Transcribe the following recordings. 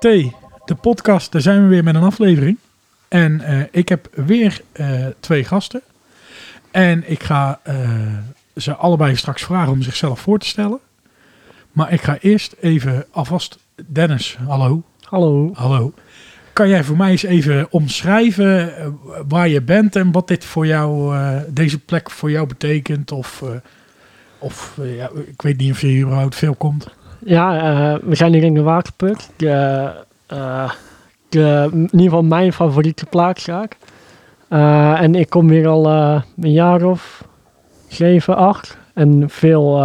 Thee, de podcast, daar zijn we weer met een aflevering. En eh, ik heb weer eh, twee gasten. En ik ga eh, ze allebei straks vragen om zichzelf voor te stellen. Maar ik ga eerst even alvast... Dennis, hallo. Hallo. Hallo. Kan jij voor mij eens even omschrijven waar je bent en wat dit voor jou, deze plek voor jou betekent? Of, of ja, ik weet niet of je hier überhaupt veel komt. Ja, eh, we zijn hier in de Waterput. De, eh, de, in ieder geval mijn favoriete plaatszaak. Eh, en ik kom hier al een jaar of zeven, acht. En veel,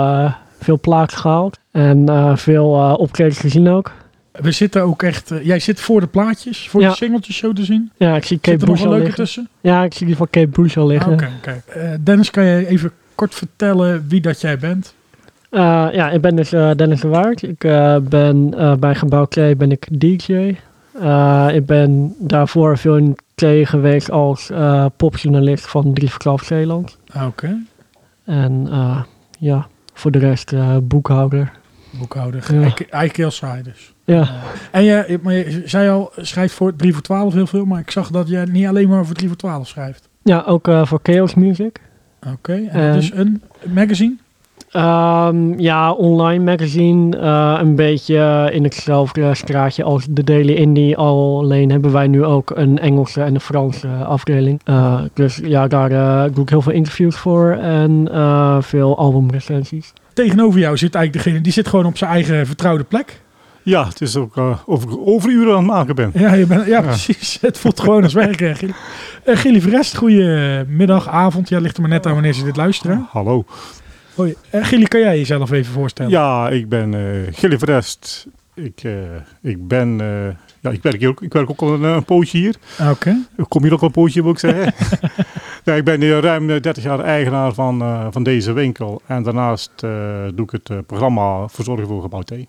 veel plaats gehaald. En veel optredens gezien ook. We zitten ook echt... jij zit voor de plaatjes, voor Ja. de singeltjes show te zien. Ja, ik zie Kate Zit er nog een leuke liggen. tussen? Ja, ik zie die van Kate Bush al liggen. Oké, oké. Dennis, kan jij even kort vertellen wie dat jij bent? Eh, ja, ik ben dus eh, Dennis de Waard. Ik eh, ben bij Gebouw Klee ben ik DJ. Ik ben daarvoor veel in Klee geweest als popjournalist van Drie Verklaaf Zeeland. Ah, Oké, En eh, ja, voor de rest boekhouder. boekhouder. Ja. Eigenlijk, heel saai dus. Ja, En je, maar je zei al, schrijft voor 3 voor 12 heel veel. Maar ik zag dat jij niet alleen maar voor 3 voor 12 schrijft. ja ook voor Chaos Music. Oké, en dat En- is een magazine? Ehm, ja, online magazine. eh, een beetje in hetzelfde straatje als de Daily Indie. Alleen hebben wij nu ook een Engelse en een Franse afdeling. Eh, dus ja, daar eh, doe ik heel veel interviews voor en eh, veel albumrecensies. Tegenover jou zit eigenlijk degene, die zit gewoon op zijn eigen vertrouwde plek. Ja, het is ook uh, of ik overuren aan het maken ben. Ja, je bent, ja, Ja. precies. Het voelt gewoon als werk. hè, Gilly. Eh, Gilly Verest, goedemiddag, avond. Ja, ligt er maar net aan wanneer ze dit luisteren. Hallo. Hoi. Eh, Gilly, kan jij jezelf even voorstellen? Ja, ik ben uh, Gilly Verest. Ik, uh, ik ben... Uh, ja, ik werk, hier ook, ik werk ook al een, een pootje hier. Oké. Ik kom hier ook al een pootje, moet ik zeggen. ja, ik ben hier ruim 30 jaar eigenaar van, uh, van deze winkel. En daarnaast uh, doe ik het uh, programma Verzorgen voor Gebouw T. Oké,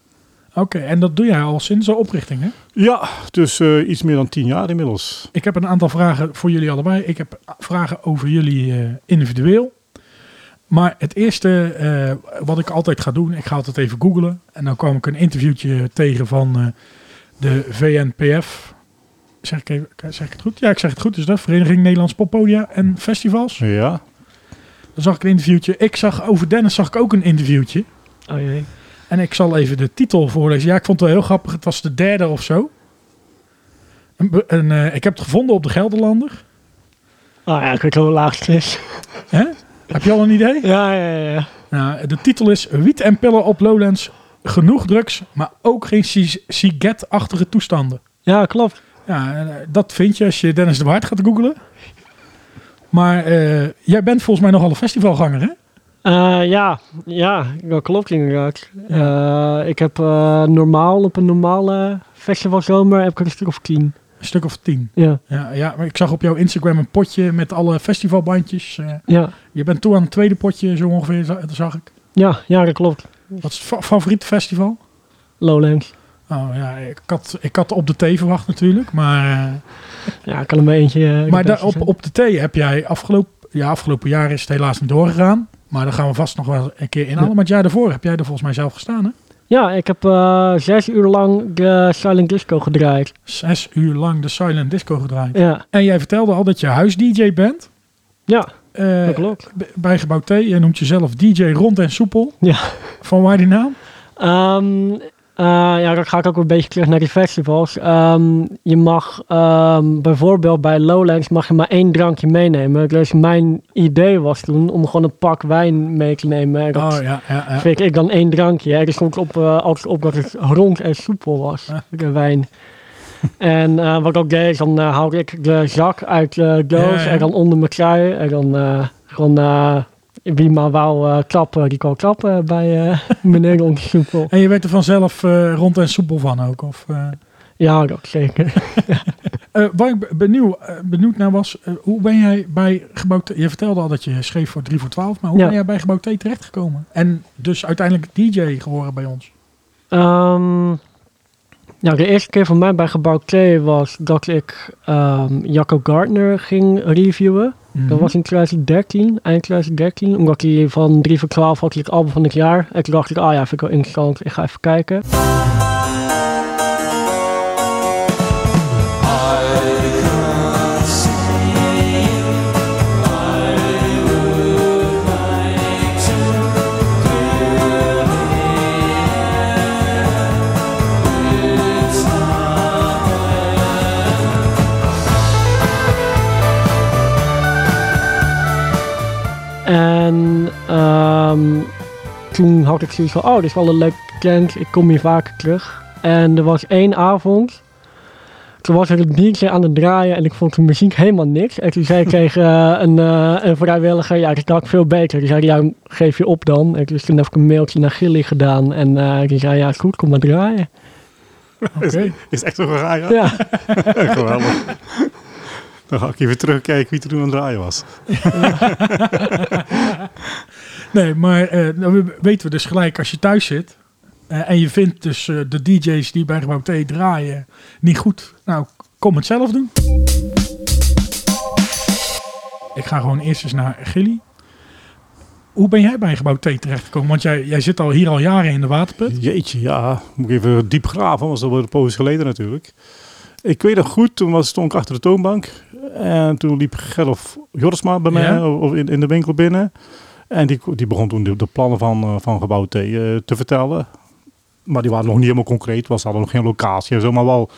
okay, en dat doe jij al sinds de oprichting, hè? Ja, dus uh, iets meer dan tien jaar inmiddels. Ik heb een aantal vragen voor jullie allebei. Ik heb vragen over jullie uh, individueel. Maar het eerste uh, wat ik altijd ga doen, ik ga altijd even googlen. En dan kwam ik een interviewtje tegen van uh, de VNPF. Zeg ik, even, zeg ik het goed? Ja, ik zeg het goed. Dus dat Vereniging Nederlands Poppodia en Festivals. Ja. Dan zag ik een interviewtje. Ik zag over Dennis zag ik ook een interviewtje. Oh jee. En ik zal even de titel voorlezen. Ja, ik vond het wel heel grappig. Het was de derde of zo. En, en uh, ik heb het gevonden op de Gelderlander. Ah ja, ik weet wel laagst is. Hè? Heb je al een idee? Ja, ja, ja. Nou, de titel is Wiet en pillen op Lowlands. Genoeg drugs, maar ook geen siget-achtige toestanden. Ja, klopt. Ja, dat vind je als je Dennis de Waard gaat googlen. Maar uh, jij bent volgens mij nogal een festivalganger, hè? Uh, ja, ja, dat klopt inderdaad. Ja. Uh, ik heb normaal op een normale festivalzomer heb ik een stuk of tien. Een stuk of tien? Ja. ja. Ja, maar ik zag op jouw Instagram een potje met alle festivalbandjes. eh. ja. Je bent toe aan het tweede potje zo ongeveer, dat zag ik. Ja, ja dat klopt. Wat is het fa favoriete festival? Lowlands. Oh ja, ik had, ik had op de T verwacht natuurlijk, maar... ja, ik kan er maar eentje... maar daar, op, op de T heb jij afgelopen... Ja, afgelopen jaar is het helaas niet doorgegaan. Maar daar gaan we vast nog wel een keer inhalen. Ja. Maar het jaar daarvoor heb jij er volgens mij zelf gestaan, hè? Ja, ik heb uh, zes uur lang de Silent Disco gedraaid. Zes uur lang de Silent Disco gedraaid. Ja. En jij vertelde al dat je huis-dj bent. Ja, uh, dat klopt. Bij Gebouw T. Je noemt jezelf DJ rond en soepel. Ja. Van waar die naam? Um, uh, ja, dan ga ik ook een beetje terug naar die festivals. Um, je mag um, bijvoorbeeld bij Lowlands mag je maar één drankje meenemen. Dus mijn idee was toen om gewoon een pak wijn mee te nemen. Dat oh, ja, ja, ja. vind ik dan één drankje. Er stond op, uh, altijd op dat het rond en soepel was, de wijn. en uh, wat ik ook deed, dan haalde ik de zak uit de doos en dan onder mijn trui. En dan gewoon wie maar wou uh, klappen, die kon klappen bij uh, meneer Soepel. En je werd er vanzelf uh, rond en soepel van ook? Of, uh... Ja, dat zeker. waar ik benieuwd, benieuwd naar was, hoe ben jij bij Gebouw T... Je vertelde al dat je schreef voor 3 voor 12, maar hoe ja. ben jij bij Gebouw T terechtgekomen? En dus uiteindelijk DJ geworden bij ons? Um, ja, de eerste keer voor mij bij Gebouw T was dat ik um, Jacco Gardner ging reviewen. Mhm. Dat was in 2013, eind 2013. Omdat hij van 3 voor 12 had hij het album van het jaar. En toen dacht ik, ah ja, vind ik wel interessant. Ik ga even kijken. Had ik zoiets van, oh, dit is wel een leuke tent, ik kom hier vaker terug. En er was één avond, toen was er een DJ aan het draaien en ik vond de muziek helemaal niks. En toen zei ik tegen eh, een, eh, een vrijwilliger, ja, dat kan veel beter. Die zei, ja, geef je op dan. En dus toen heb ik een mailtje naar Gilly gedaan en eh, die zei, ja, goed, kom maar draaien. Oké. Is echt zo ja? Ja, Geweldig. Dan ga ik even terugkijken wie er toen aan het draaien was. Nee, maar eh, nou we- weten we dus gelijk als je thuis zit eh, en je vindt dus eh, de DJ's die bij Gebouw T draaien niet goed. Nou, kom het zelf doen. Ik ga gewoon eerst eens naar Gilly. Hoe ben jij bij Gebouw T terechtgekomen? Want jij, jij zit al hier al jaren in de waterput. Jeetje, ja. Moet ik even diep graven, was dat wel een poos geleden natuurlijk. Ik weet nog goed, toen was, stond ik achter de toonbank. En toen liep Gerlof Jorisma bij mij Ja. of in, in de winkel binnen. En die, die begon toen de, de plannen van, eh, van Gebouw T eh, te vertellen. Maar die waren nog niet helemaal concreet. Was hadden nog geen locatie en zo, maar wel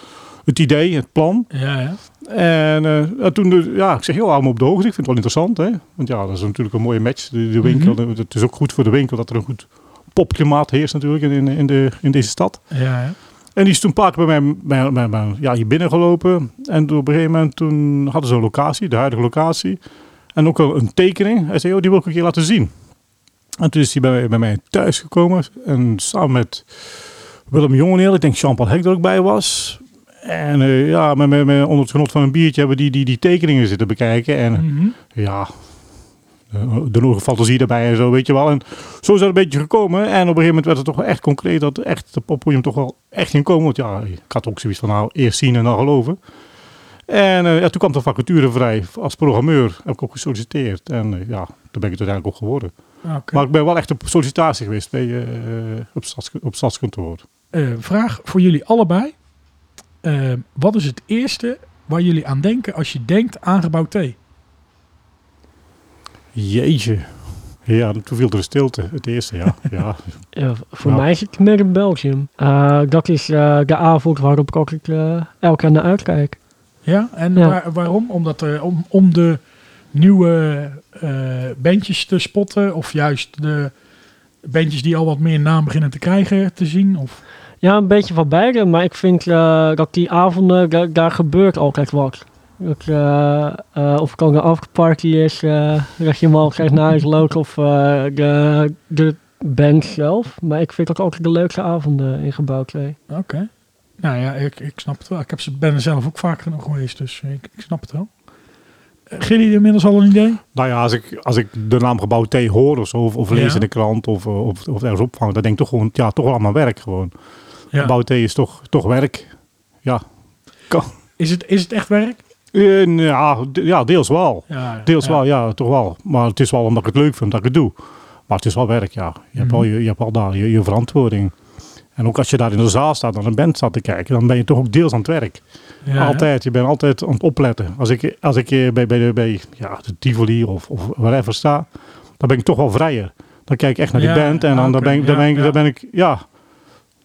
het idee, het plan. Ja, ja. En eh, toen, de- ja, ik zeg heel me op de hoogte. Ik vind het wel interessant, hè. Want ja, dat is natuurlijk een mooie match. De, de winkel, Mhm. het is ook goed voor de winkel dat er een goed popklimaat heerst natuurlijk in, in, de, in deze stad. ja, ja. En die is toen een paar keer bij mij, bij, bij, bij- ja, hier binnen gelopen. En op een gegeven moment toen hadden ze een locatie, de huidige locatie. En ook wel een tekening. Hij zei, oh, die wil ik een keer laten zien. En toen is hij bij, mij- bij mij thuis gekomen. En samen met Willem Jongeneel, ik denk Jean-Paul Hek er ook bij was. En eh, ja, met, met, met, onder het genot van een biertje hebben die, die, die tekeningen zitten bekijken. En Mhm. ja, de, nodige fantasie daarbij en zo, weet je wel. En zo is dat een beetje gekomen. En op een gegeven moment werd het toch wel echt concreet dat echt de poppodium toch wel echt ging komen. Want ja, ik had ook zoiets van nou, eerst zien en dan geloven. En eh, ja, toen kwam de vacature vrij. Als programmeur heb ik ook gesolliciteerd. En eh, ja, daar ben ik het uiteindelijk ook geworden. Oké. Maar ik ben wel echt op sollicitatie geweest bij, eh, op, stads, op stadskantoor. Eh, vraag voor jullie allebei. Eh, wat is het eerste waar jullie aan denken als je denkt aan Gebouw T? Jeetje. Ja, toen viel er een stilte. Het eerste, ja. ja. Ja, voor Ja. mij is het meer in Belgium. Eh, dat is eh, de avond waarop ik elke keer naar uitkijk. Ja, en Ja. waar- waarom? Omdat er, om, om de nieuwe eh bandjes te spotten of juist de bandjes die al wat meer naam beginnen te krijgen te zien? Of, Ja, een beetje van beide, maar ik vind eh, dat die avonden, da- daar gebeurt altijd wat. Dat, eh, of het dan een afterparty is, dat je hem altijd naar huis loopt, of de, de band zelf. Maar ik vind dat altijd de leukste avonden in gebouw 2. Oké. Nou ja, ik, ik snap het wel. Ik heb ze, ben er zelf ook vaak genoeg geweest, dus ik, ik snap het wel. Uh, Gilly, inmiddels al een idee? Nou ja, als ik, als ik de naam Gebouw T hoor of of, of lees Ja. in de krant of, eh, of, of ergens opvang, dan denk ik toch gewoon, ja, toch wel allemaal werk gewoon. Ja. Gebouw T is toch, toch werk. Ja. Is, het, is het echt werk? Eh, ja, de- ja, deels wel. Ja, Deels ja. wel, ja, toch wel. Maar het is wel omdat ik het leuk vind dat ik het doe. Maar het is wel werk, ja. Je hebt Mhm. wel, je, je hebt wel daar je, je verantwoording. En ook als je daar in de zaal staat, naar een band staat te kijken, dan ben je toch ook deels aan het werk. Ja, altijd, je bent altijd aan het opletten. Als ik, als ik bij, bij, de, bij ja, de Tivoli of, of wherever sta, dan ben ik toch wel vrijer. Dan kijk ik echt naar die Ja, band en dan, dan, ben, ik- dan, ja, ben ik, ja. dan ben ik, ja,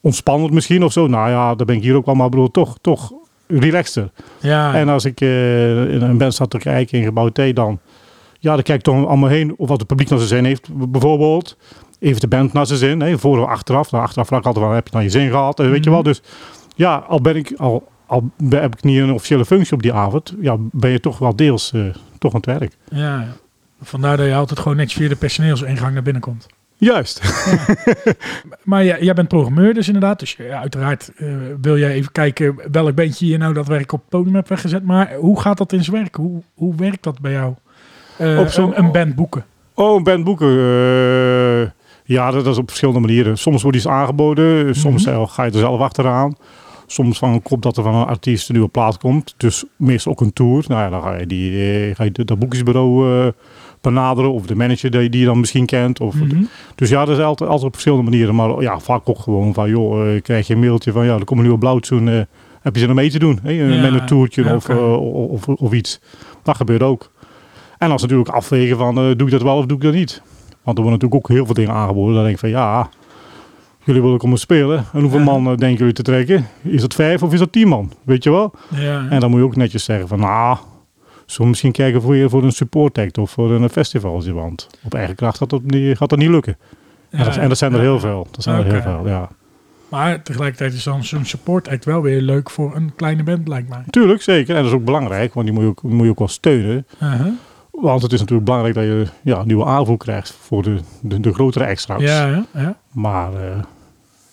ontspannend misschien of zo. Nou ja, dan ben ik hier ook wel, maar bedoel, toch, toch relaxter. Ja, En als ik eh, in een band sta te kijken in gebouw T, dan, ja, dan kijk ik toch allemaal heen of wat het publiek naar zijn zin heeft. Bijvoorbeeld, even de band naar zijn zin, hè, voor of achteraf. Nou, achteraf vraag ik altijd wel, heb je naar je zin gehad? Eh, Weet je Mhm. wel, dus ja, al ben ik, al, al heb ik niet een officiële functie op die avond, ja, ben je toch wel deels eh, toch aan het werk. ja. Vandaar dat je altijd gewoon netjes via de personeelsingang naar binnen komt. Juist. Maar ja, jij bent programmeur dus inderdaad. Dus ja, uiteraard eh, wil jij even kijken welk bandje je nou dat werk op het podium hebt weggezet. Maar hoe gaat dat in zijn werk? Hoe, hoe werkt dat bij jou? Eh, Op zo'n- een, een band boeken. Oh, een band boeken. eh, ja, dat is op verschillende manieren. Soms wordt iets aangeboden, soms Mhm. eh, ga je er zelf achteraan. Soms van komt dat er van een artiest een nieuwe plaat komt. Dus meestal ook een tour. Nou ja, dan ga je, die, ga je dat boekingsbureau eh, benaderen. Of de manager die, die je dan misschien kent. Of, Mhm. Dus ja, dat is altijd, altijd op verschillende manieren. Maar ja, vaak ook gewoon van, joh, krijg je een mailtje van, ja, er komt een nieuwe blauwtsoen. eh heb je zin om mee te doen? Hè? Ja, Met een toertje ja, of, oké. of, of, of iets. Dat gebeurt ook. En als natuurlijk afwegen van, eh, doe ik dat wel of doe ik dat niet? Want er worden natuurlijk ook heel veel dingen aangeboden. Dan denk ik van, ja, jullie willen komen spelen. En hoeveel Ja. man eh, denken jullie te trekken? Is dat vijf of is dat tien man? Weet je wel? Ja, En dan moet je ook netjes zeggen van, nou, zullen we misschien kijken voor, je, voor een support act of voor een festival. Want op eigen kracht gaat dat niet, gaat dat niet lukken. en, dat, en dat zijn er heel veel. Dat zijn er heel veel, ja. Maar tegelijkertijd is dan zo'n support act wel weer leuk voor een kleine band, lijkt mij. Tuurlijk, zeker. En dat is ook belangrijk, want die moet je ook, moet je ook wel steunen. Uh-huh. Want het is natuurlijk belangrijk dat je ja, nieuwe aanvoer krijgt voor de, de, de grotere extra's. Ja, ja, ja. Maar eh,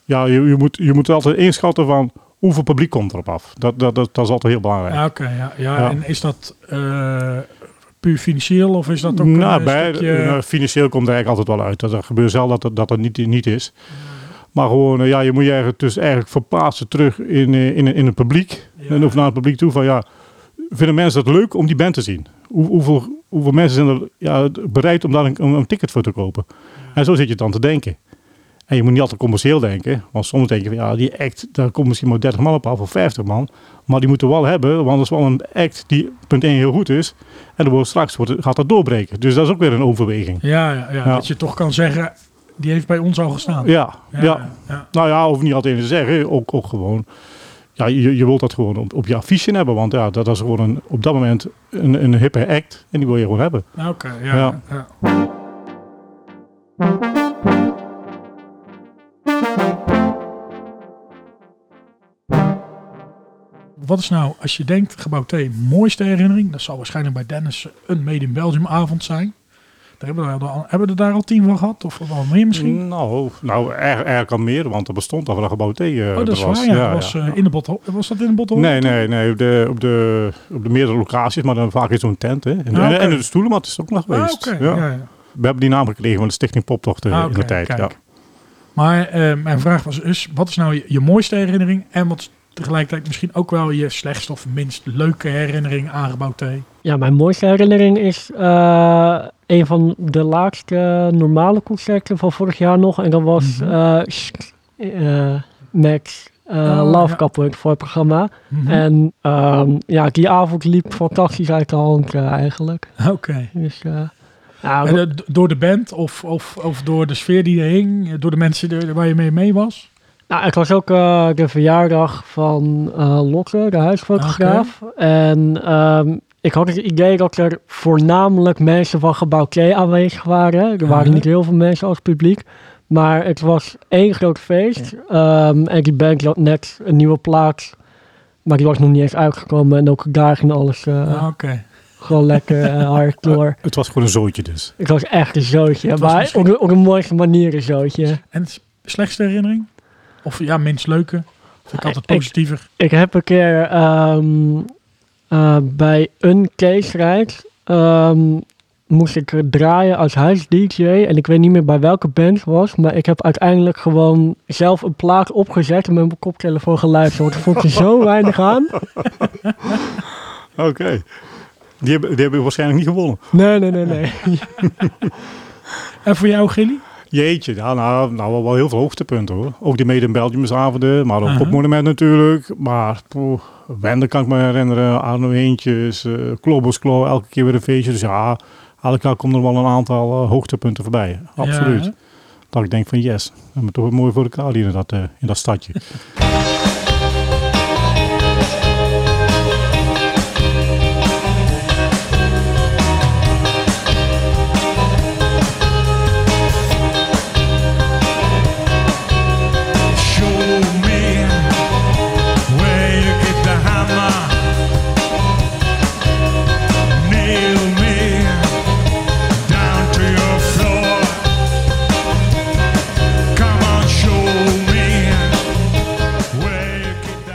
ja, je, je, moet, je moet altijd inschatten van hoeveel publiek komt erop af. Dat, dat, dat, dat is altijd heel belangrijk. Ja, oké. ja, ja. Ja. En is dat eh, puur financieel of is dat ook nou, een bij, stukje... nou, financieel komt er eigenlijk altijd wel uit. Dat er gebeurt zelden dat, dat dat niet, niet is. Maar gewoon, eh, ja, je moet je eigenlijk, dus eigenlijk verplaatsen terug in, eh, in, in het publiek. En of naar het publiek toe van ja, vinden mensen het leuk om die band te zien? Hoe, hoeveel, hoeveel mensen zijn er ja, bereid om daar een, ticket voor te kopen? En zo zit je dan te denken. En je moet niet altijd commercieel denken. Want soms denk je van ja, die act, daar komt misschien maar 30 man op af of 50 man. Maar die moeten we wel hebben, want dat is wel een act die punt 1 heel goed is. En dan wordt straks wordt, gaat dat doorbreken. Dus dat is ook weer een overweging. Ja, ja, ja, Ja. dat je toch kan zeggen, die heeft bij ons al gestaan. Ja, ja. ja. ja. Nou ja, hoef niet altijd te zeggen. Ook, ook gewoon. Ja, je, je wilt dat gewoon op, op je affiche hebben. Want ja, dat is gewoon een, op dat moment een, een hippe act. En die wil je gewoon hebben. Oké, ja. Ja. ja. Wat is nou, als je denkt, gebouw T, mooiste herinnering? Dat zal waarschijnlijk bij Dennis een Made in Belgium avond zijn. Daar hebben, we, al, hebben we er daar al tien van gehad? Of wel meer misschien? Nou, nou er, eigenlijk al meer. Want er bestond al van een gebouw T. eh, oh, dat is was. waar, ja. Was, ja. eh, in de bottel. was dat in de bottel? Nee, nee, nee. Op de, op de, op de meerdere locaties. Maar dan vaak in zo'n tent. Hè. En, Ah, oké. en de stoelenmat is ook nog Ah, geweest. oké. ja. Ja, ja. We hebben die naam gekregen van de Stichting Poptocht eh, Ah, in de tijd. Ja. Maar eh, mijn vraag was dus, wat is nou je, je mooiste herinnering en wat tegelijkertijd misschien ook wel je slechtste of minst leuke herinnering aan gebouw T? Ja, mijn mooiste herinnering is eh, een van de laatste normale concerten van vorig jaar nog. En dat was Mhm. eh, eh, Max eh, Oh, Love ja. Voor het programma. Mhm. En ehm, ja, die avond liep fantastisch uit de hand eigenlijk. Oké. Dus ja, En, door de band of, of, of door de sfeer die er hing, door de mensen waar je mee mee was? Nou, het was ook de verjaardag van Lotte, de huisfotograaf. En ehm, ik had het idee dat er voornamelijk mensen van gebouw K aanwezig waren. Er waren niet heel veel mensen als publiek. Maar het was één groot feest. Ehm, en die band had net een nieuwe plaat. Maar die was nog niet eens uitgekomen. En ook daar ging alles Ah, Oké. gewoon lekker eh, hard door. Het was gewoon een zootje dus. Het was echt een zootje. Het Maar misschien- op, de, op de mooiste manier een zootje. En het slechtste herinnering? Of ja, minst leuke? Vind ik altijd positiever. Ik heb een keer ehm, eh, bij een case ehm, moest ik draaien als huis-dj. En ik weet niet meer bij welke band het was. Maar ik heb uiteindelijk gewoon zelf een plaat opgezet en met mijn koptelefoon geluisterd. Want ik vond er zo weinig aan. Oké. Die, hebben, die hebben waarschijnlijk niet gewonnen. Nee, nee, nee, nee. En voor jou, Gilly? Jeetje, ja, nou, nou wel, heel veel hoogtepunten hoor. Ook die mede in Belgiumsavonden, maar ook Aha. op Monument natuurlijk. Maar poeh, Wende kan ik me herinneren, Arno Eentjes, eh Klobos Klo, elke keer weer een feestje. Dus ja, elk jaar komen er wel een aantal eh, hoogtepunten voorbij. Absoluut. Ja, dat ik denk van yes, we hebben toch mooi voor elkaar hier in dat, eh, in dat stadje.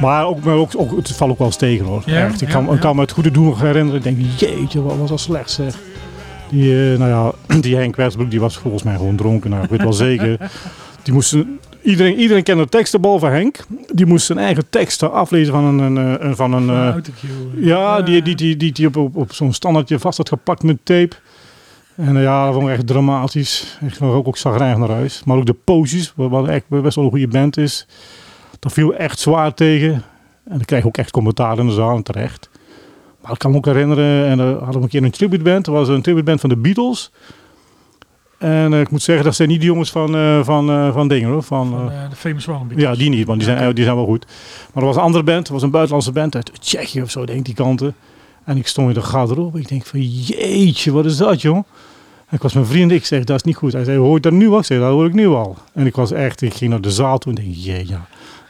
Maar ook, maar ook, ook, het valt ook wel eens tegen hoor. Ja, Echt. Ik, kan, ja. ik kan me het goede doen nog herinneren. Ik denk, jeetje, wat was dat slecht zeg. Die, eh, nou ja, die Henk Westbroek, die was volgens mij gewoon dronken. Nou, ik weet wel zeker. Die moesten, iedereen, iedereen kende de teksten behalve Henk. Die moest zijn eigen teksten aflezen van een... een, eh, een van een eh, ja, die, die, die, die, die op, op, op zo'n standaardje vast had gepakt met tape. En ja, dat vond ik echt dramatisch. Ik ging ook, ook zagrijnig naar huis. Maar ook de poses, wat echt best wel een goede band is. Dat viel echt zwaar tegen. En dan kreeg ik ook echt commentaar in de zaal, en terecht. Maar ik kan me ook herinneren, en dan hadden we een keer een tributeband. Dat was een tributeband van de Beatles. En eh, ik moet zeggen, dat zijn niet de jongens van, eh, van, eh, van dingen hoor. Van, Van eh, eh, de Famous One. ja, die niet, want die zijn, die zijn wel goed. Maar er was een andere band, het was een buitenlandse band uit Tsjechië of zo, denk ik, die kanten. En ik stond in de garderobe. Ik denk van, jeetje, wat is dat, joh? En ik was mijn vriend, ik zeg, dat is niet goed. Hij zei, hoor je dat nu al? Ik zei, dat hoor ik nu al. En ik was echt, ik ging naar de zaal toe en denk, jee, ja.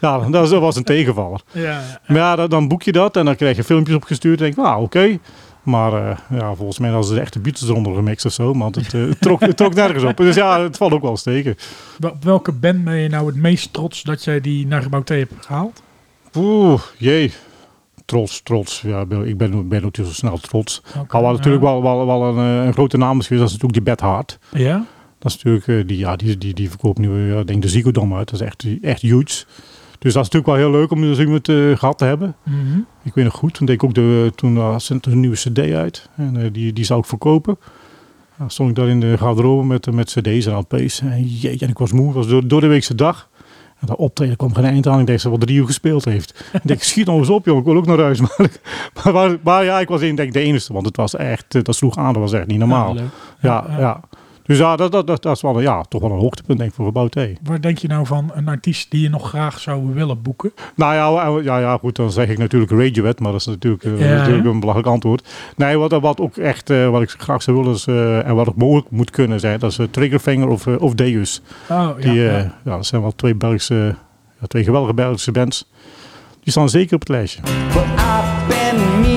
Ja, dat was- dat was een tegenvaller. Ja, ja. Maar ja, dan, boek je dat en dan krijg je filmpjes opgestuurd. En denk ik, nou, oké. Maar eh, ja, volgens mij hadden ze de echte Beatles eronder gemixt of zo. Want het, eh, trok, het trok nergens op. Dus ja, het valt ook wel eens tegen. Wel- Op welke band ben je nou het meest trots dat jij die naar Gebouw hebt gehaald? Oeh, jee. Trots, trots. Ja, ik ben, ben, zo snel trots. Oké, Maar wat natuurlijk ja. wel, wel, wel een, eh, een grote naam geweest, dat is natuurlijk die Bad Hart. Ja? Dat is natuurlijk, die, ja, die, die, die verkoopt nu, ik denk de Ziggo Dome uit. Dat is echt, echt huge. Dus dat is natuurlijk wel heel leuk om dus iemand eh, gehad te hebben. Mhm. Ik weet nog goed, toen deed ik ook de, toen uh, zend er een nieuwe cd uit. En eh, die, die zou ik verkopen. Dan stond ik daar in de garderobe met, eh, met cd's en LP's. En jeetje, en ik was moe. Het was door, door de weekse dag. En dat optreden kwam geen eind aan. Ik denk dat ze wel drie uur gespeeld heeft. ik denk, schiet nog eens op joh, ik wil ook naar huis. Maar, maar, maar ja, ik was in, denk de enige. Want het was echt, dat sloeg aan, dat was echt niet normaal. Ja, ja. Dus ja, dat, dat, dat, dat is wel, ja, toch wel een hoogtepunt denk ik voor Gebouw T. Waar denk je nou van een artiest die je nog graag zou willen boeken? Nou ja, ja, ja, goed, dan zeg ik natuurlijk Radiohead, maar dat is natuurlijk, eh, Ja, natuurlijk een belachelijk antwoord. Nee, wat, wat ook echt, eh, wat ik graag zou willen is, eh, en wat ook mogelijk moet kunnen zijn, dat is Triggerfinger of, of Deus. Oh, ja. Die, ja. ja, dat zijn wel twee Belgische, ja, twee geweldige Belgische bands. Die staan zeker op het lijstje. But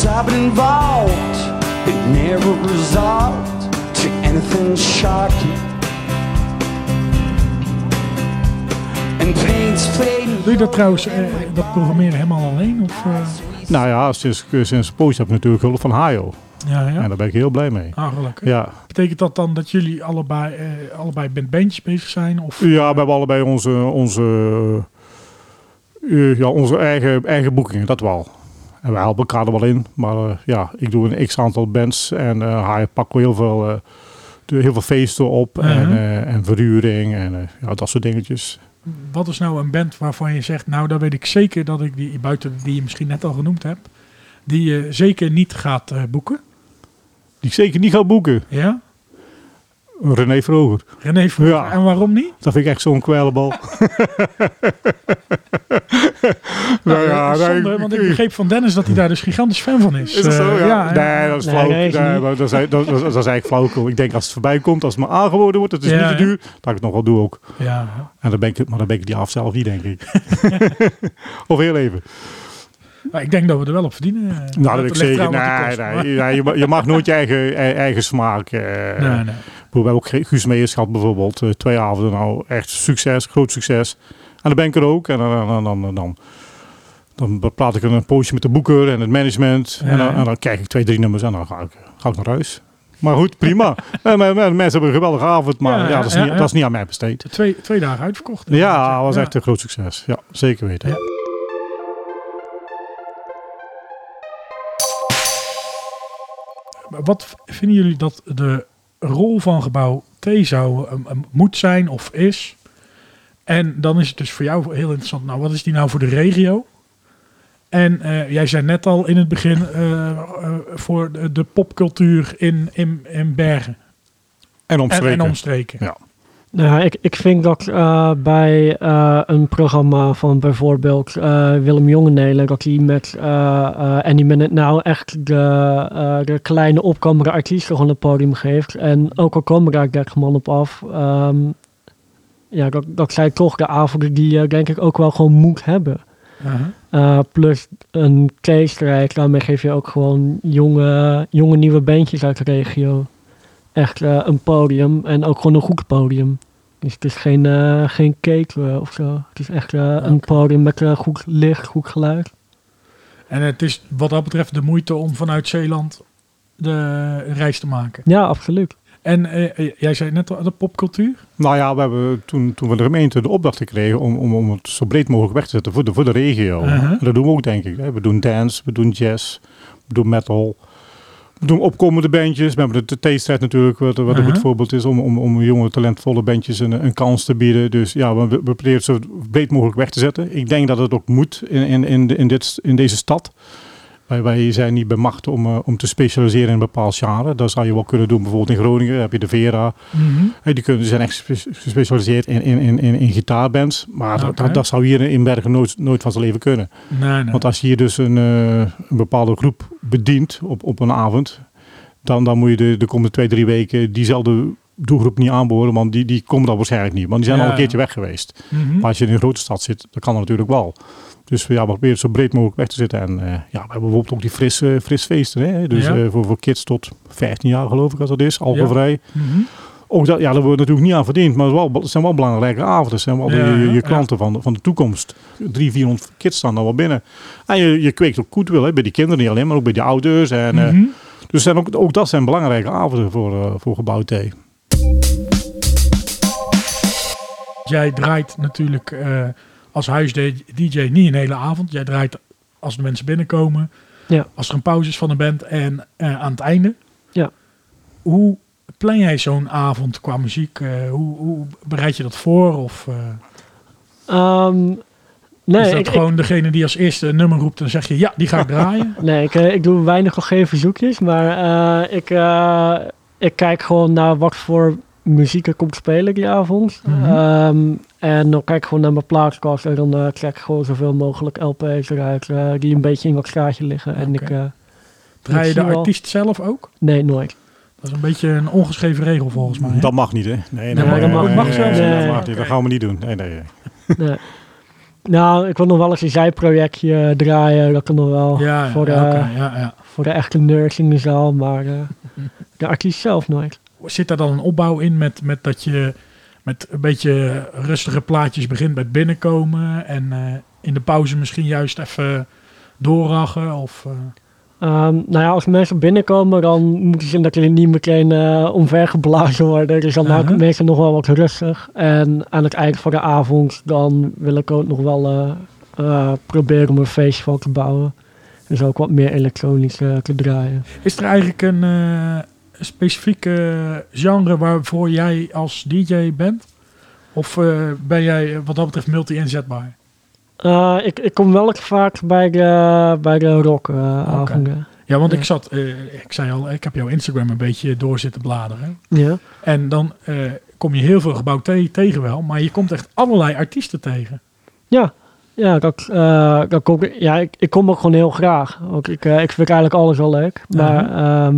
Yes, I've been involved, it never resolved to anything shocking. And pain's fading. Doe je dat trouwens, eh, dat programmeren helemaal alleen? Of, eh? Nou ja, sinds, sinds een poosje heb ik natuurlijk hulp van Hayo. Ja, ja. En daar ben ik heel blij mee. Ah, gelukkig. Ja, Betekent dat dan dat jullie allebei, eh, allebei met bandjes bezig zijn? Of? Ja, we hebben allebei onze, onze, eh, ja, onze eigen, eigen boekingen, dat wel. En wij helpen elkaar er wel in. Maar eh, ja, ik doe een x-aantal bands en eh hij pakt wel heel veel, eh, heel veel feesten op en, Mhm. en verhuring en ja, dat soort dingetjes. Wat is nou een band waarvan je zegt, nou, daar weet ik zeker dat ik die, buiten die je misschien net al genoemd hebt, die je zeker niet gaat boeken? Die ik zeker niet ga boeken. Ja? René Vroger. René Vroger. Ja. En waarom niet? Dat vind ik echt zo'n kwijlebal. nou ja, Eh, nee, want ik begreep van Dennis dat hij daar dus gigantisch fan van is. Is dat zo? Eh, Ja. ja, nee, dat is flauw. nee, Nee, dat, is, dat, dat, dat is eigenlijk flauwekul. Ik denk als het voorbij komt, als het me aangeboden wordt, het is Ja, niet te ja. duur, dat ik het nog wel doe ook. ja. En dan ben ik, maar dan ben ik die af zelf niet, denk ik. of heel even. Maar ik denk dat we er wel op verdienen. eh. Nou, dat ik zeker. Nee, nee, je, ma- je mag nooit je eigen, e- eigen smaak. eh nee, nee. We hebben ook Guus Meijers gehad bijvoorbeeld. eh, twee avonden nou. Echt succes, groot succes. En dan ben ik er ook. En dan, dan, dan, dan, dan praat ik een poosje met de boeker en het management. En, dan, krijg ik twee, drie nummers en dan ga ik, ga ik naar huis. Maar goed, prima. en, mensen hebben een geweldige avond, maar Ja, dat, is niet, dat is niet aan mij besteed. Twee, twee dagen uitverkocht. Ja, dat was echt een groot succes. Ja, zeker weten. Wat vinden jullie dat de rol van gebouw T zou um, um, moet zijn of is? En dan is het dus voor jou heel interessant. Nou, wat is die nou voor de regio? En eh, jij zei net al in het begin eh, eh, voor de, de popcultuur in, in, in Bergen En en, omstreken. en omstreken. Ja. Nou, ik, ik vind dat eh, bij eh, een programma van bijvoorbeeld eh, Willem Jongenelen, dat hij met Any Minute Now echt de, de kleine opkomende artiesten gewoon een podium geeft. En ook al komen daar 30 man op af, ehm, ja, dat, dat zijn toch de avonden die je denk ik ook wel gewoon moet hebben. Plus een theestrijd, daarmee geef je ook gewoon jonge, jonge nieuwe bandjes uit de regio echt eh, een podium en ook gewoon een goed podium. Dus het is geen, eh, geen cake eh, of zo. Het is echt een podium met goed licht, goed geluid. En het is wat dat betreft de moeite om vanuit Zeeland de reis te maken. Ja, absoluut. En eh, jij zei net al, de popcultuur. Nou ja, we hebben toen, toen we de gemeente de opdracht kregen om, om, om het zo breed mogelijk weg te zetten voor de, voor de regio. Uh-huh. Dat doen we ook, denk ik. hè. We doen dance, we doen jazz, we doen metal. Doen opkomende bandjes. We hebben de T-strijd natuurlijk, wat, wat een Uh-huh. goed voorbeeld is om, om, om jonge, talentvolle bandjes een, een kans te bieden. Dus ja, we, we proberen het zo breed mogelijk weg te zetten. Ik denk dat het ook moet in, in, in, de- in, dit, in deze stad. Wij, wij zijn niet bemacht om, eh, om te specialiseren in een bepaald genre. Dat zou je wel kunnen doen. Bijvoorbeeld in Groningen heb je de Vera. Mhm. Hey, die, kunnen, zijn echt spe- gespecialiseerd in, in, in, in, in gitaarbands. Maar dat- dat, dat zou hier in Bergen nooit, nooit van zijn leven kunnen. Nee, nee. Want als je hier dus een, eh, een bepaalde groep bedient op, op een avond, dan, dan moet je de, de komende twee, drie weken diezelfde doelgroep niet aanboren, want die, die komen dan waarschijnlijk niet. Want die zijn Ja, al een keertje weg geweest. Mhm. Maar als je in een grote stad zit, dan kan dat natuurlijk wel. Dus ja, we proberen zo breed mogelijk weg te zitten. En eh, ja, we hebben bijvoorbeeld ook die fris, eh, fris feesten. Hè? Dus Ja. eh, voor, voor kids tot 15 jaar geloof ik als dat is, alcoholvrij. Mhm. Ook dat, ja, daar wordt natuurlijk niet aan verdiend, maar het, wel, het zijn wel belangrijke avonden. Het zijn wel Ja, je, je ja. klanten van, de- van de toekomst. 300, 400 kids staan dan wel binnen. En je, je kweekt ook goodwill hè, bij die kinderen niet alleen, maar ook bij die ouders. En, eh, Mhm. dus zijn ook, ook dat zijn belangrijke avonden voor, voor Gebouw T. Jij draait natuurlijk als huis-DJ niet een hele avond. Jij draait als de mensen binnenkomen. Ja. Als er een pauze is van de band en eh, aan het einde. Ja. Hoe plan jij zo'n avond qua muziek? Eh, hoe, hoe bereid je dat voor? Of eh, Ehm, nee, is dat ik, ik- gewoon degene die als eerste een nummer roept en dan zeg je ja, die ga ik draaien? nee ik, ik doe weinig of geen verzoekjes, maar ik, ik kijk gewoon naar wat voor muziek er komt spelen die avond. Mhm. Ehm, en dan kijk ik gewoon naar mijn plaatskast en dan eh trek ik gewoon zoveel mogelijk LP's eruit eh, die een beetje in dat straatje liggen. En ik, eh, Draai je de artiest zelf ook? nee, nooit. Dat is een beetje een ongeschreven regel volgens mij. hè? Dat mag niet, hè? Nee, Nee, maar dat mag- mag zelfs nee, niet. dat mag Nee. niet. Dat gaan we niet doen. Nee, nee. nee. Nee. Nou, ik wil nog wel eens een zijprojectje eh, draaien. Dat kan nog wel Ja, ja, voor, de, ja, ja. voor de echte nerds in de zaal, maar eh, de artiest zelf nooit. Zit daar dan een opbouw in met, met dat je met een beetje rustige plaatjes begint bij binnenkomen en eh, in de pauze misschien juist even doorrachen? Of, eh, Ehm, nou ja, als mensen binnenkomen, dan moeten ze natuurlijk niet meteen eh omvergeblazen worden. Dus dan Aha. het meestal nog wel wat rustig. En aan het eind van de avond, dan wil ik ook nog wel proberen om een feestje van te bouwen. Dus ook wat meer elektronisch te draaien. is er eigenlijk een specifieke genre waarvoor jij als DJ bent? Of eh, ben jij eh, wat dat betreft multi-inzetbaar? Eh, ik, ik kom wel vaak bij de, bij de rockavonden. Ja, want Ja. ik zat, ik zei al, ik heb jouw Instagram een beetje door zitten bladeren. ja. En dan kom je heel veel gebouw te- tegen wel, maar je komt echt allerlei artiesten tegen. Ja, ja, dat, dat kom ik, ja ik, ik kom ook gewoon heel graag. Ook ik, ik vind eigenlijk alles wel leuk. Maar ehm,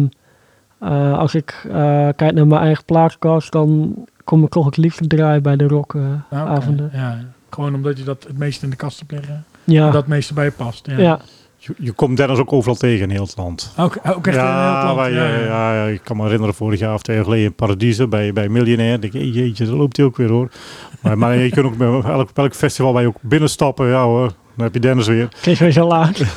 eh, als ik eh, kijk naar mijn eigen plaatkast, dan kom ik toch het liefst draaien bij de rockavonden. Nou, oké. avonden. Ja, gewoon omdat je dat het meest in de kast hebt liggen. ja, En dat het meeste bij je past. Ja. ja. Je, je komt Dennis ook overal tegen in heel het land. Ook, ook echt in heel het land. Ja, ja, ja. ja, ik kan me herinneren vorig jaar of twee jaar geleden in Paradiso bij, bij Miljonair. Denk ik, jeetje, daar loopt hij ook weer hoor. Maar, maar je kunt ook bij elk, bij elk festival waar je ook binnenstappen, ja hoor, dan heb je Dennis weer. Het is weer zo laat.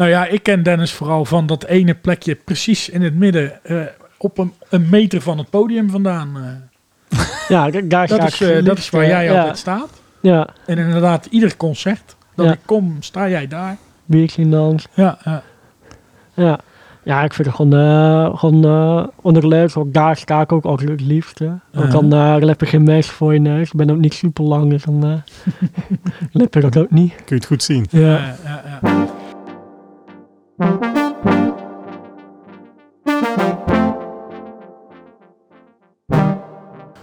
Nou ja, ik ken Dennis vooral van dat ene plekje precies in het midden. eh, op een, een meter van het podium vandaan. eh. ja, daar dat, sta is, ik eh, dat is waar jij ja, altijd staat. Ja, En inderdaad, ieder concert dat Ja. ik kom, sta jij daar. biertje in de hand. Ja, ja. Ja. ja, ik vind het gewoon, eh gewoon uh, onder de leuk. Ook daar sta ik ook altijd het liefst. Ook dan uh, lep geen mes voor je neus. Ik ben ook niet super lang, dus dan uh, lep je dat ook niet. Kun je het goed zien. ja, ja, ja.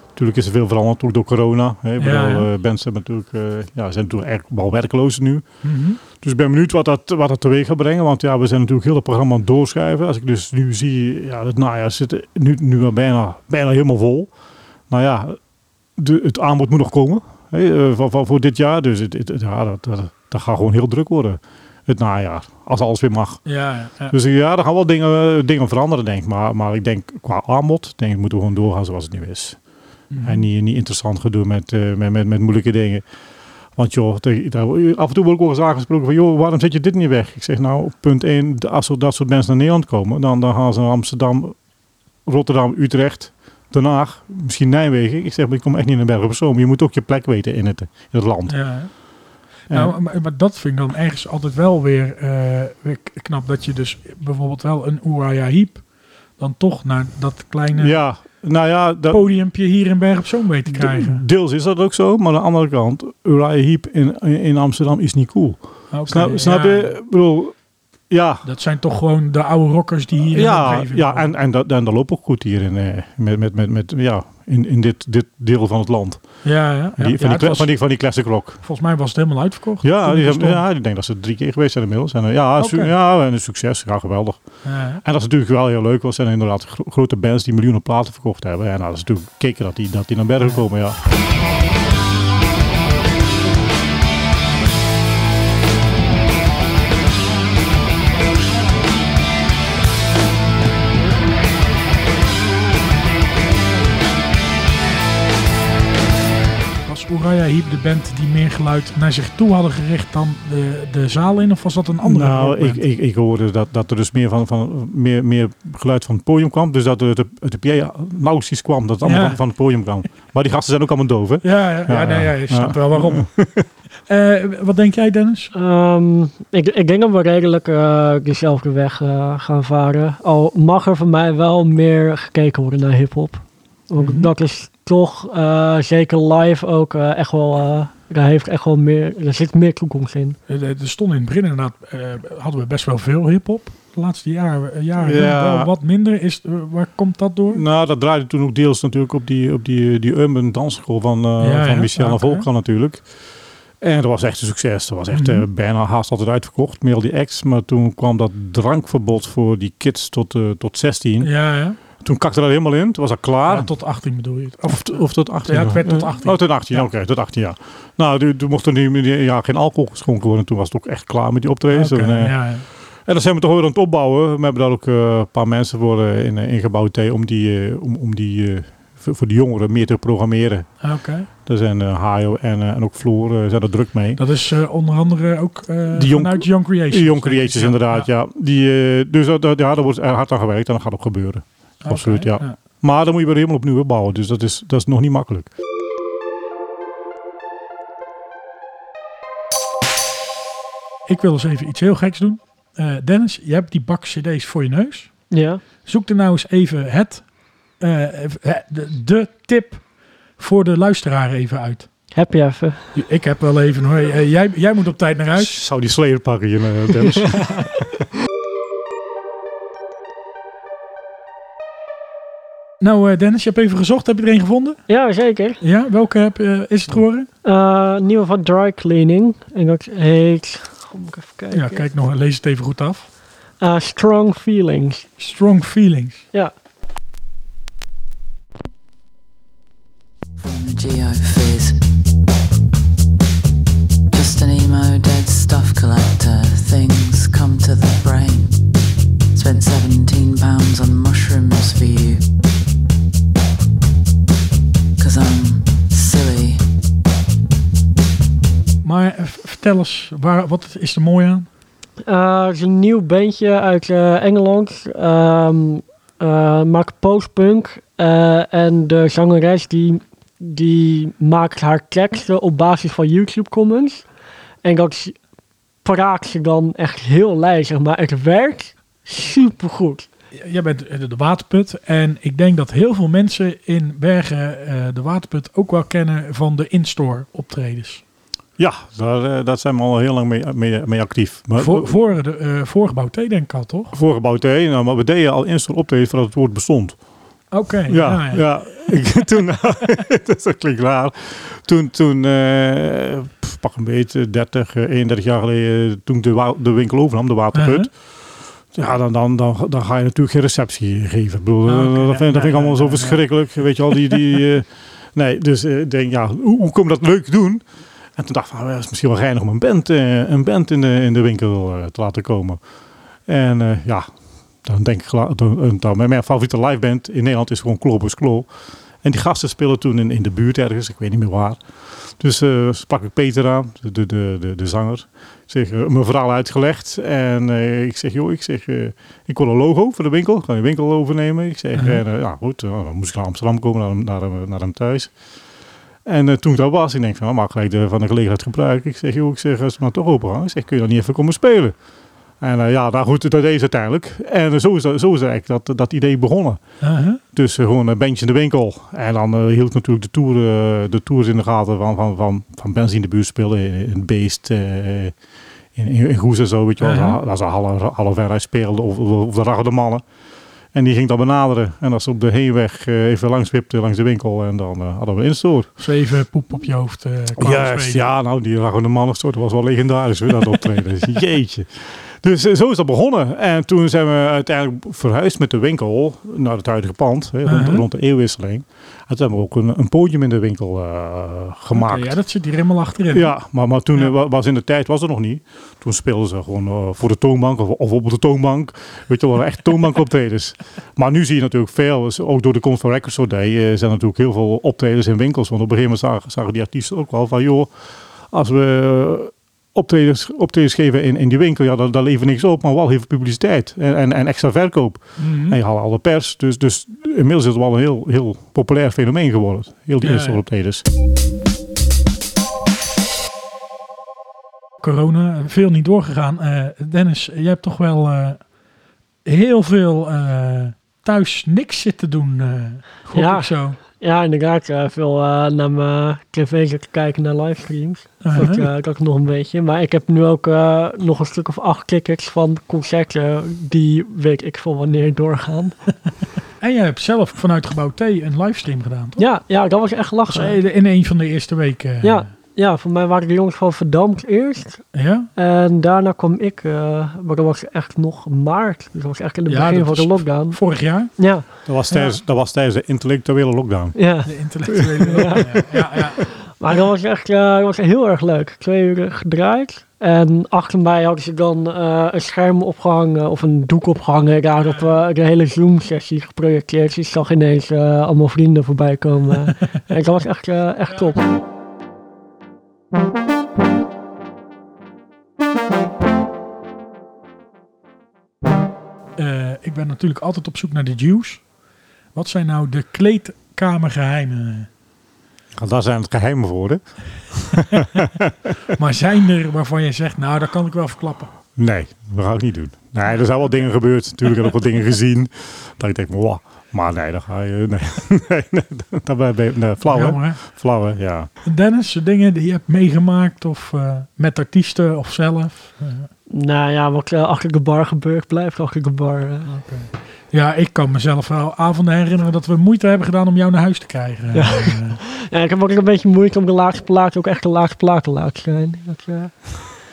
Natuurlijk is er veel veranderd, ook door corona. Hè. Ik bedoel, ja. eh, mensen natuurlijk, eh, ja, zijn natuurlijk echt wel werkloos nu. Mhm. Dus ik ben benieuwd wat dat, wat dat teweeg gaat brengen. Want ja, we zijn natuurlijk heel het programma aan het doorschuiven. Als ik dus nu zie, ja, het najaar zit nu, nu al bijna, bijna helemaal vol. Nou ja, de, het aanbod moet nog komen hè, eh, van, van, voor dit jaar. Dus het, het- ja, dat, dat, dat gaat gewoon heel druk worden. Het najaar, als alles weer mag. ja, ja. Dus ja, er gaan wel dingen, dingen veranderen, denk ik. Maar, maar ik denk qua aanbod, denk ik, moeten we gewoon doorgaan zoals het nu is. Mhm. En niet, niet interessant gaan doen met, eh, met, met, met moeilijke dingen. Want joh, af en toe word ik ook eens aangesproken van... joh, waarom zet je dit niet weg? Ik zeg nou, punt 1, als dat soort mensen naar Nederland komen... dan, dan gaan ze naar Amsterdam, Rotterdam, Utrecht, Den Haag, misschien Nijmegen. Ik zeg, maar ik kom echt niet naar Bergen op Zoom. Je moet ook je plek weten in het, in het land. Ja, Nou, maar, maar dat vind ik dan ergens altijd wel weer, eh, weer knap. Dat je dus bijvoorbeeld wel een Uriah Heep dan toch naar dat kleine ja, nou ja, dat, podiumpje hier in Berg op Zoom weet te krijgen. de- deels is dat ook zo. Maar aan de andere kant, Uriah Heep in, in Amsterdam is niet cool. Snap, snap ja. je? Ik bedoel, Ja, Dat zijn toch gewoon de oude rockers die hier in de ja, omgeving ja en, en, dat, en dat loopt ook goed hier in, eh, met, met, met, met, ja, in, in dit, dit deel van het land. Ja, ja. ja. Die, Ja, van, die, was- van, die, van die classic rock. Volgens mij was het helemaal uitverkocht. Ja, die, hebben- ja, ik denk dat ze drie keer geweest zijn inmiddels. En, eh, ja, ja, en een succes. Ja, geweldig. En dat is natuurlijk wel heel leuk. Het zijn inderdaad gro- grote bands die miljoenen platen verkocht hebben. En nou, dat is natuurlijk kicken dat die, dat die naar bergen komen, ja. Uriah Heep de band die meer geluid naar zich toe hadden gericht dan de, de zaal in? Of was dat een andere Nou, ik, ik, ik hoorde dat, dat er dus meer, van, van, meer, meer geluid van het podium kwam. Dus dat het de PA nauwelijks kwam. Dat het allemaal Ja. van, van het podium kwam. Maar die gasten zijn ook allemaal doof, hè? Ja, ja, ja, Ja, nee, ja, je snapt Ja. wel waarom. Eh, wat denk jij, Dennis? Ehm, ik, ik denk dat we redelijk eh, dezelfde weg eh, gaan varen. Al mag er voor mij wel meer gekeken worden naar hip-hop. Want Mhm. Dat is toch eh, zeker live ook eh, echt wel. eh, daar heeft echt wel meer. Er zit meer toekomst in. Er stond in het begin inderdaad, eh, hadden we best wel veel hip-hop. De laatste jaren, jaren Ja. wel wat minder. Is, waar komt dat door? Nou, dat draaide toen ook deels natuurlijk op die, op die, die urban dansschool van, eh, Ja, van ja. Michel en. Volkan natuurlijk. En dat was echt een succes. Dat was echt Mhm. bijna haast altijd uitverkocht. Meer al die acts. Maar toen kwam dat drankverbod voor die kids tot, eh, tot 16. Ja, ja. Toen kakte dat helemaal in. Toen was dat klaar. Ja, tot 18 bedoel je? Of, of tot 18? Ja, het werd tot Eh, 18. Oh, tot 18, Ja. oké, tot 18 ja. Nou, toen, toen mocht er niet, ja, geen alcohol geschonken worden. Toen was het ook echt klaar met die optredens. Oké, En, eh, ja. En dan zijn we toch weer aan het opbouwen. We hebben daar ook eh, een paar mensen voor eh, in, ingebouwd om die, om, om die voor, de jongeren meer te programmeren. Oké. Daar zijn eh Hajo en, en ook Floor eh, zijn er druk mee. Dat is onder andere ook Die Young- vanuit Young Creations. Young ik. Creators inderdaad, ja. Die, dus ja, daar wordt hard aan gewerkt en dat gaat ook gebeuren. Absoluut, ja. Maar dan moet je weer helemaal opnieuw bouwen. Dus dat is, dat is nog niet makkelijk. Ik wil eens even iets heel geks doen. Eh, Dennis, je hebt die bak cd's voor je neus. Ja. Zoek er nou eens even het, eh, de, de tip voor de luisteraar even uit. Heb je even. Ik heb wel even hoor. Jij, jij moet op tijd naar huis. Ik zou die Slayer pakken hier, eh, Dennis. Nou eh, Dennis, je hebt even gezocht. Heb je er een gevonden? Ja, zeker. Ja, welke heb, eh, is het geworden? Eh, nieuwe van Dry Cleaning. En dat heet. Moet ik even kijken. Ja, kijk nog, lees het even goed af. Strong Feelings. Strong Feelings. Ja. Just vertel eens, waar, wat is er mooi aan? Eh, het is een nieuw bandje uit eh, Engeland. Eh, maakt postpunk. Eh, en de zangeres die, die maakt haar teksten op basis van YouTube comments. En dat praat ze dan echt heel lijzig. Maar het werkt supergoed. Jij bent eh, de Waterput en ik denk dat heel veel mensen in Bergen eh, de Waterput ook wel kennen van de in-store optredens. Ja, daar, eh, daar zijn we al heel lang mee, mee, mee actief. Maar, Voor, voor de eh voorgebouwd thee denk ik al, toch? Voorgebouwd thee, nou, maar we deden al instant optreden voordat het woord bestond. Oké. Ja, ja. Ik, toen, dat klinkt raar. Toen, toen eh, pak een beetje, 30, eh, 31 jaar geleden, toen de, de winkel overnam, de waterput. Ja, dan, dan, dan, dan ga je natuurlijk geen receptie geven. Ik bedoel, Ah, dat, ja, vind, dat vind ik allemaal zo verschrikkelijk. Weet je al, die... die nee, dus ik denk, ja, hoe, hoe kom dat leuk doen? En toen dacht ik, ah, het is misschien wel geinig om een band, eh, een band in, de, in de winkel eh, te laten komen. En eh, ja, dan denk ik, dan, dan, mijn favoriete liveband in Nederland is gewoon Klobus Klo. En die gasten spelen toen in, in de buurt ergens, ik weet niet meer waar. Dus eh sprak ik Peter aan, de, de, de, de, zanger. Ik zeg, eh, mijn verhaal uitgelegd. En ik zeg, joh, ik zeg, ik wil een logo voor de winkel. Ga je winkel overnemen? Ik zeg, en, eh, ja goed, dan moest ik naar Amsterdam komen, naar hem, naar hem, naar hem thuis. En eh, toen ik daar was, ik denk van, nou, mag ik gelijk de, van de gelegenheid gebruiken. Ik zeg, joh, ik zeg, als nou toch open ik zeg, kun je dan niet even komen spelen? En eh, ja, nou goed, dat is uiteindelijk. En eh, zo, is dat, zo is eigenlijk dat, dat idee begonnen. Uh-huh. Dus gewoon een bandje in de winkel. En dan hield natuurlijk de, tour, de tours in de gaten van, van, van, van bands in de buurt speelden. In, in Beest, in, in, Goes en zo, weet je wel. Ja. Waar ze half, half speelden of, of, of de Raggen de Mannen. En die ging dan benaderen. En als ze op de heenweg eh, even langs wipte langs de winkel. En dan eh, hadden we instoor. Zeven poep op je hoofd. eh Juist, spelen. ja, nou, die Raggen de Mannen soort was wel legendarisch, hoor, dat optreden. Jeetje. Dus eh, zo is dat begonnen. En toen zijn we uiteindelijk verhuisd met de winkel naar het huidige pand, hè, rond, Mhm. rond de eeuwwisseling. En toen hebben we ook een, een podium in de winkel eh, gemaakt. Ja, dat zit hier helemaal achterin. Ja, maar, maar toen Ja. eh, wa- was in de tijd was er nog niet. Toen speelden ze gewoon eh, voor de toonbank of, of op de toonbank. Weet je wel, echt toonbankoptredens. maar nu zie je natuurlijk veel, ook door de komst van Record Store Day, zijn natuurlijk heel veel optredens in winkels. Want op een gegeven moment zagen, zagen die artiesten ook wel van, joh, als we optredens, optredens geven in, in die winkel, ja, dan, dan levert niks op, maar wel heel veel publiciteit en, en, en extra verkoop. Mhm. En je haalt alle pers. Dus, dus inmiddels is het wel een heel, heel populair fenomeen geworden. Heel die Ja, eerste ja. optredens. Corona, veel niet doorgegaan. Eh, Dennis, jij hebt toch wel eh, heel veel eh, thuis niks zitten doen, eh Ja. ik zo. Ja, inderdaad. eh, veel eh, naar mijn tv zitten kijken naar livestreams. Dat, eh, dat nog een beetje. Maar ik heb nu ook eh, nog een stuk of acht tickets van concerten die weet ik veel wanneer doorgaan. En jij hebt zelf vanuit Gebouw T een livestream gedaan, toch? Ja, ja, dat was echt lachen. in een van de eerste weken. Ja. Ja, voor mij waren de jongens van Verdampt eerst. Ja? En daarna kwam ik, eh, maar dat was echt nog maart. Dus dat was echt in het Ja, begin van de lockdown. Vorig jaar. Ja, Dat was tijdens, dat was tijdens de intellectuele lockdown. ja. De intellectuele. ja. Ja, ja, Maar dat was echt eh, dat was heel erg leuk. Twee uur gedraaid. En achter mij hadden ze dan eh, een scherm opgehangen of een doek opgehangen. Daarop de hele Zoom-sessie geprojecteerd. Dus ik zag ineens eh, allemaal vrienden voorbij komen. en dat was echt, echt top. Eh, ik ben natuurlijk altijd op zoek naar de Jews. Wat zijn nou de kleedkamergeheimen? Daar zijn het geheimen voor, hè? Maar zijn er waarvan je zegt, nou, dat kan ik wel verklappen. Nee, dat ga ik niet doen. Nee, er zijn wel dingen gebeurd. Natuurlijk heb ik wat dingen gezien. Dat ik denk, wow. Maar nee, dan ga je... Nee, nee, nee dat ben je... Nee, flauw, hè? Jammer, hè? Flauw, hè? Ja. Dennis, de dingen die je hebt meegemaakt of eh, met artiesten of zelf? Eh, Nou ja, wat eh, achter de bar gebeurt, blijft achter de bar. ja, ik kan mezelf wel avonden herinneren dat we moeite hebben gedaan om jou naar huis te krijgen. Ja. Eh, Ja, ik heb ook een beetje moeite om de laatste plaat ook echt de laatste plaat te laten zijn. Dat, eh,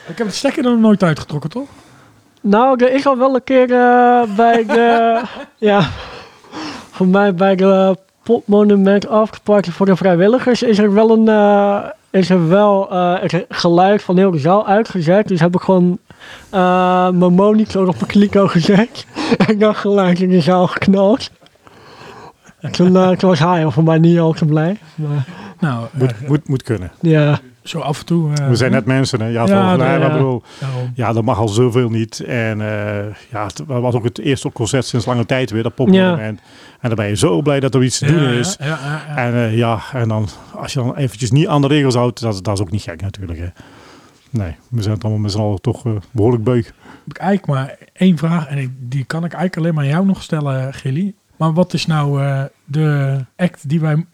ik heb het stekker er nog nooit uitgetrokken, toch? Nou, is al wel een keer eh, bij de. ja, voor mij bij de Popmonument Afterparty voor de vrijwilligers is er wel een. eh, is er wel eh, het geluid van heel de zaal uitgezet. Dus heb ik gewoon eh, mijn monitor op mijn kliko gezet. en dan geluid in de zaal geknald. Toen, eh, toen was hij voor mij niet al te blij. Maar, Nou, Moet, moet, moet kunnen. ja, zo af en toe. eh, We zijn net mensen, hè? Ja, Ja, ja. bedoel, ja, dat mag al zoveel niet. En eh, ja, het was ook het eerste concert sinds lange tijd weer, dat popmonument. En dan ben je zo blij dat er iets te doen is. En eh, ja, en dan als je dan eventjes niet aan de regels houdt, dat, dat is ook niet gek natuurlijk. Hè. Nee, we zijn het allemaal met z'n allen toch eh, behoorlijk beuk. heb ik eigenlijk maar één vraag. En ik- die kan ik eigenlijk alleen maar aan jou nog stellen, Gilly. Maar wat is nou de act die wij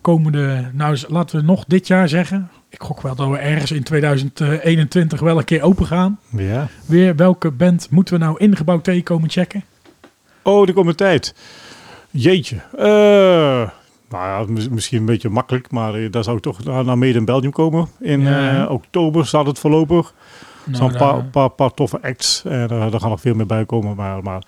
komende... Nou, eens laten we nog dit jaar zeggen. Ik gok wel dat we ergens in 2021 wel een keer open gaan. Ja. Weer, welke band moeten we nou ingebouwd thee komen checken? Oh, de komende tijd. Jeetje. Eh, nou ja, mis- misschien een beetje makkelijk, maar eh, daar zou ik toch naar, naar Made in Belgium komen. In Ja. eh, oktober staat het voorlopig. Er Nou, een paar, paar, paar toffe acts en daar gaan nog veel meer bij komen. Maar, maar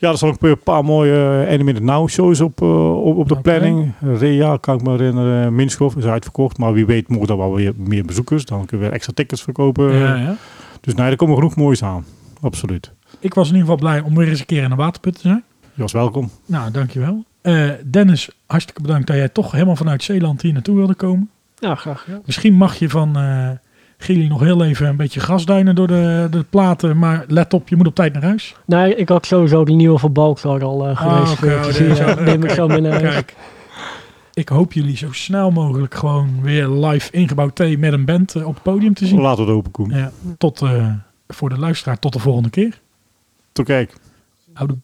ja, er staan ook een paar mooie uh, Animated Now shows op, eh, op, op de planning. Rea kan ik me herinneren. Minskov is uitverkocht. Maar wie weet mogen er wel weer meer bezoekers. Dan kunnen we weer extra tickets verkopen. ja, ja. Dus nee, er komen genoeg moois aan. Absoluut. Ik was in ieder geval blij om weer eens een keer in de waterput te zijn. Je was welkom. Nou, dankjewel. Eh Dennis, hartstikke bedankt dat jij toch helemaal vanuit Zeeland hier naartoe wilde komen. ja graag. Ja. Misschien mag je van eh Gilly nog heel even een beetje grasduinen door de, de platen. Maar let op, je moet op tijd naar huis. Nee, ik had sowieso die nieuwe van al eh, geweest. oké, oh, dus eh, zo- neem ik zo mee naar huis. Kijk, ik hoop jullie zo snel mogelijk gewoon weer live ingebouwd thee met een band eh, op het podium te zien. Laten we het open komen. Ja, tot eh, voor de luisteraar, tot de volgende keer. Tot kijk. Houdoe.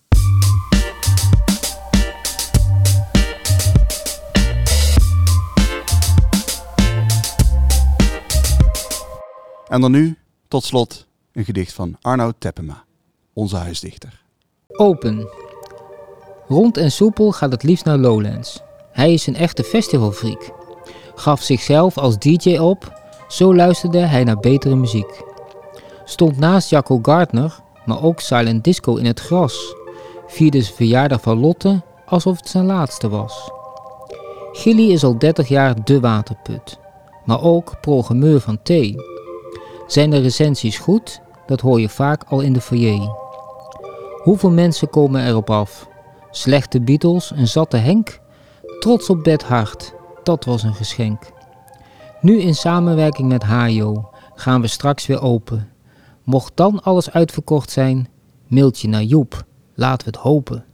En dan nu, tot slot, een gedicht van Arnoud Teppema, onze huisdichter. Open. Rond en soepel gaat het liefst naar Lowlands. Hij is een echte festivalfreak. Gaf zichzelf als DJ op, zo luisterde hij naar betere muziek. Stond naast Jacco Gardner, maar ook Silent Disco in het gras. Vierde zijn verjaardag van Lotte alsof het zijn laatste was. Gilly is al 30 jaar de waterput, maar ook programmeur van T. Zijn de recensies goed? Dat hoor je vaak al in de foyer. Hoeveel mensen komen erop af? Slechte Beatles, een zatte Henk? Trots op Bed Hart, dat was een geschenk. Nu in samenwerking met Hajo gaan we straks weer open. Mocht dan alles uitverkocht zijn, mailtje naar Joep, laten we het hopen.